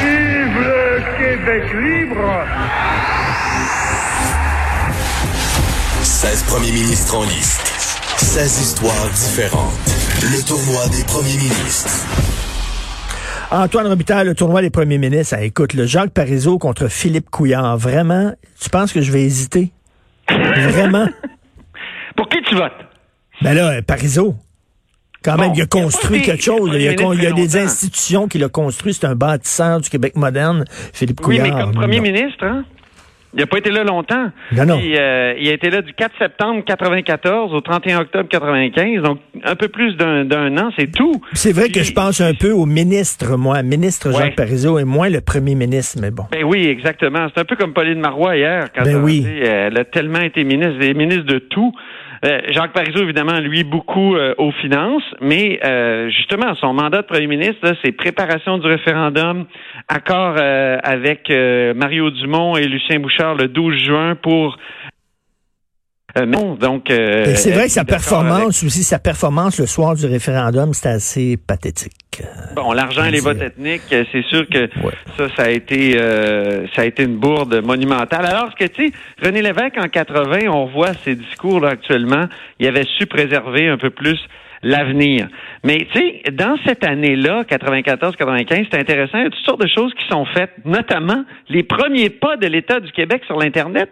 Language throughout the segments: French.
Vive le Québec libre 16 premiers ministres en liste. 16 histoires différentes. Le tournoi des premiers ministres. Antoine Robitaille, le tournoi des premiers ministres. Ah, écoute, le Jacques Parizeau contre Philippe Couillard. Vraiment, tu penses que je vais hésiter? Vraiment? Pour qui tu votes? Ben là, Parizeau. Quand Bon, même, il a il construit quelque chose. Il y a, premier il y a ministre des institutions qu'il a construit. C'est un bâtisseur du Québec moderne, Philippe Oui, Couillard. mais comme premier Non. ministre, hein? Il n'a pas été là longtemps. Non, non. Puis, euh, il a été là du 4 septembre 94 au 31 octobre 95, donc un peu plus d'un an, c'est tout. C'est vrai que je pense un peu au ministre, moi, ministre Ouais. Jacques Parizeau et moins le premier ministre, mais bon. Ben oui, exactement. C'est un peu comme Pauline Marois hier, quand Ben elle a oui. dit, elle a tellement été ministre, des ministres de tout. Euh, Jacques Parizeau, évidemment, lui, beaucoup euh, aux finances, mais euh, justement, son mandat de premier ministre, c'est préparation du référendum, accord euh, avec euh, Mario Dumont et Lucien Bouchard le 12 juin pour... Euh, non, donc... euh, c'est vrai que sa performance aussi, sa performance le soir du référendum, c'était assez pathétique. Bon, l'argent et les votes ethniques, c'est sûr que Ouais. Ça, ça a été, euh, ça a été une bourde monumentale. Alors que, tu sais, René Lévesque, en 80, on voit ses discours là, actuellement, il avait su préserver un peu plus l'avenir. Mais, tu sais, dans cette année-là, 94-95, c'est intéressant, il y a toutes sortes de choses qui sont faites, notamment les premiers pas de l'État du Québec sur l'Internet.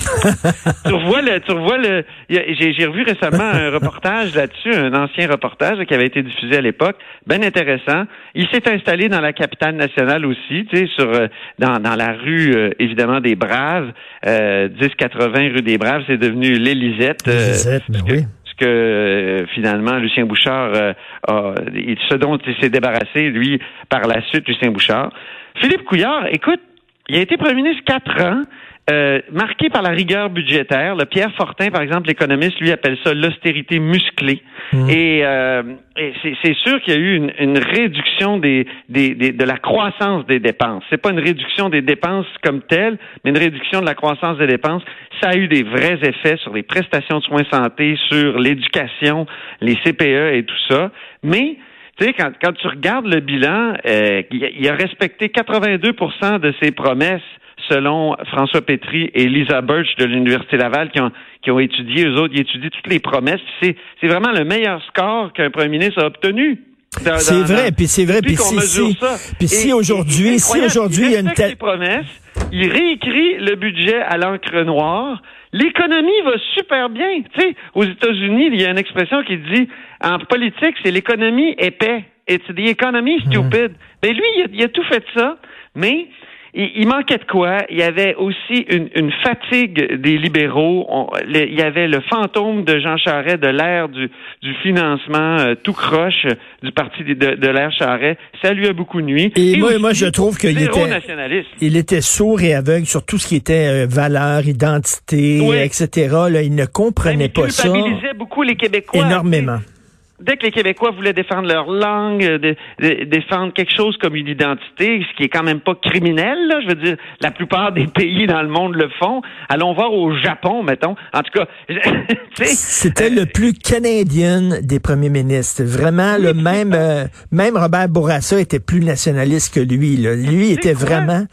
tu revois le, tu revois le, j'ai, revu récemment un reportage là-dessus, un ancien reportage qui avait été diffusé à l'époque, bien intéressant. Il s'est installé dans la capitale nationale aussi, tu sais, sur euh, dans, dans la rue euh, évidemment des Braves, euh, 1080 rue des Braves, c'est devenu l'Élisette. euh, Lisette, mais ce que- oui. que euh, finalement Lucien Bouchard euh, a, il- ce dont il s'est débarrassé lui par la suite Lucien Bouchard. Philippe Couillard, écoute, il a été premier ministre quatre ans. Euh, marqué par la rigueur budgétaire. Le Pierre Fortin, par exemple, l'économiste, lui appelle ça l'austérité musclée. Mhm. Et, euh, et c'est, c'est sûr qu'il y a eu une, une réduction des, des, des- de la croissance des dépenses. C'est pas une réduction des dépenses comme telle, mais une réduction de la croissance des dépenses. Ça a eu des vrais effets sur les prestations de soins santé, sur l'éducation, les CPE et tout ça. Mais tu sais, quand, quand tu regardes le bilan, euh, il, a, respecté 82% de ses promesses selon François Pétry et Lisa Birch de l'Université Laval qui ont, qui ont étudié, eux autres, ils étudient toutes les promesses. C'est, c'est vraiment le meilleur score qu'un premier ministre a obtenu. C'est vrai, puis c'est vrai, puis si, mesure si, ça. puis si aujourd'hui, si aujourd'hui il y a une telle, ses promesses, il réécrit le budget à l'encre noire. L'économie va super bien. Tu sais, aux États-Unis, il y a une expression qui dit en politique, c'est l'économie épais. It's the economy Mhm. stupid. Mais lui, il a, il a tout fait ça, mais il, il manquait de quoi? Il y avait aussi une, une fatigue des libéraux. On- le- il y avait le fantôme de Jean Charest de l'ère du, du financement euh, tout croche euh, du parti de, de l'ère Charest. Ça lui a beaucoup nuit. Et moi- aussi, moi, je trouve qu'il était- nationaliste. il était sourd et aveugle sur tout ce qui était euh, valeur, identité, Oui. etc. Là, il ne comprenait il pas ça culpabilisait beaucoup les Québécois. énormément. Dès que les Québécois voulaient défendre leur langue, euh, de- de- défendre quelque chose comme une identité, ce qui est quand même pas criminel, là, je veux dire, la plupart des pays dans le monde le font. Allons voir au Japon, mettons. En tout cas, C'était euh, le plus canadien des premiers ministres. Vraiment, le même, euh, même Robert Bourassa était plus nationaliste que lui. Là. Lui était quoi? vraiment.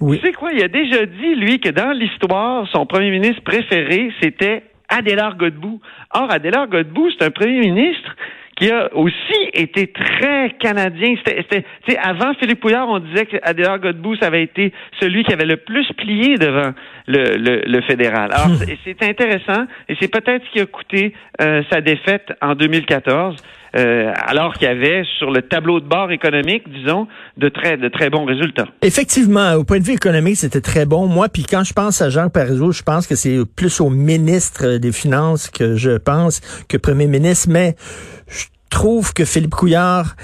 Oui. Tu sais quoi, il a déjà dit, lui, que dans l'histoire, son premier ministre préféré, c'était Adélard Godbout. Or, Adélard Godbout, c'est un premier ministre qui a aussi été très canadien. C'était, c'était- tu sais, avant Philippe Pouillard, on disait que Adélard Godbout, ça avait été celui qui avait le plus plié devant le, le, le fédéral. Alors, c'est, c'est intéressant et c'est peut-être ce qui a coûté euh, sa défaite en 2014. Euh, alors qu'il y avait sur le tableau de bord économique, disons, de très, de très bons résultats. Effectivement, au point de vue économique, c'était très bon. Moi, puis quand je pense à Jean Parizeau, je pense que c'est plus au ministre des Finances que je pense que premier ministre, mais je trouve que Philippe Couillard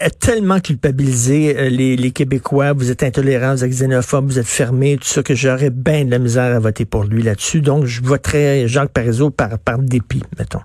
a tellement culpabilisé euh, les, Québécois. Vous êtes intolérants, vous êtes xénophobes, vous êtes fermés, tout ça, que j'aurais bien de la misère à voter pour lui là-dessus. Donc, je voterais Jacques Parizeau par, par dépit, mettons.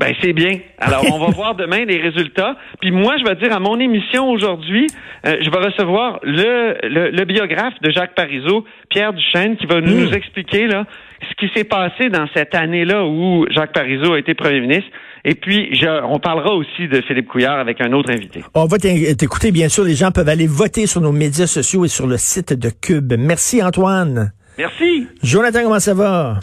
Ben c'est bien. Alors on va voir demain les résultats. Puis moi je vais dire à mon émission aujourd'hui, euh, je vais recevoir le, le, le biographe de Jacques Parizeau, Pierre Duchesne, qui va nous, Mm. nous expliquer là ce qui s'est passé dans cette année-là où Jacques Parizeau a été premier ministre. Et puis, je, on parlera aussi de Philippe Couillard avec un autre invité. On va t'écouter, bien sûr. Les gens peuvent aller voter sur nos médias sociaux et sur le site de Cube. Merci, Antoine. Merci. Jonathan, comment ça va?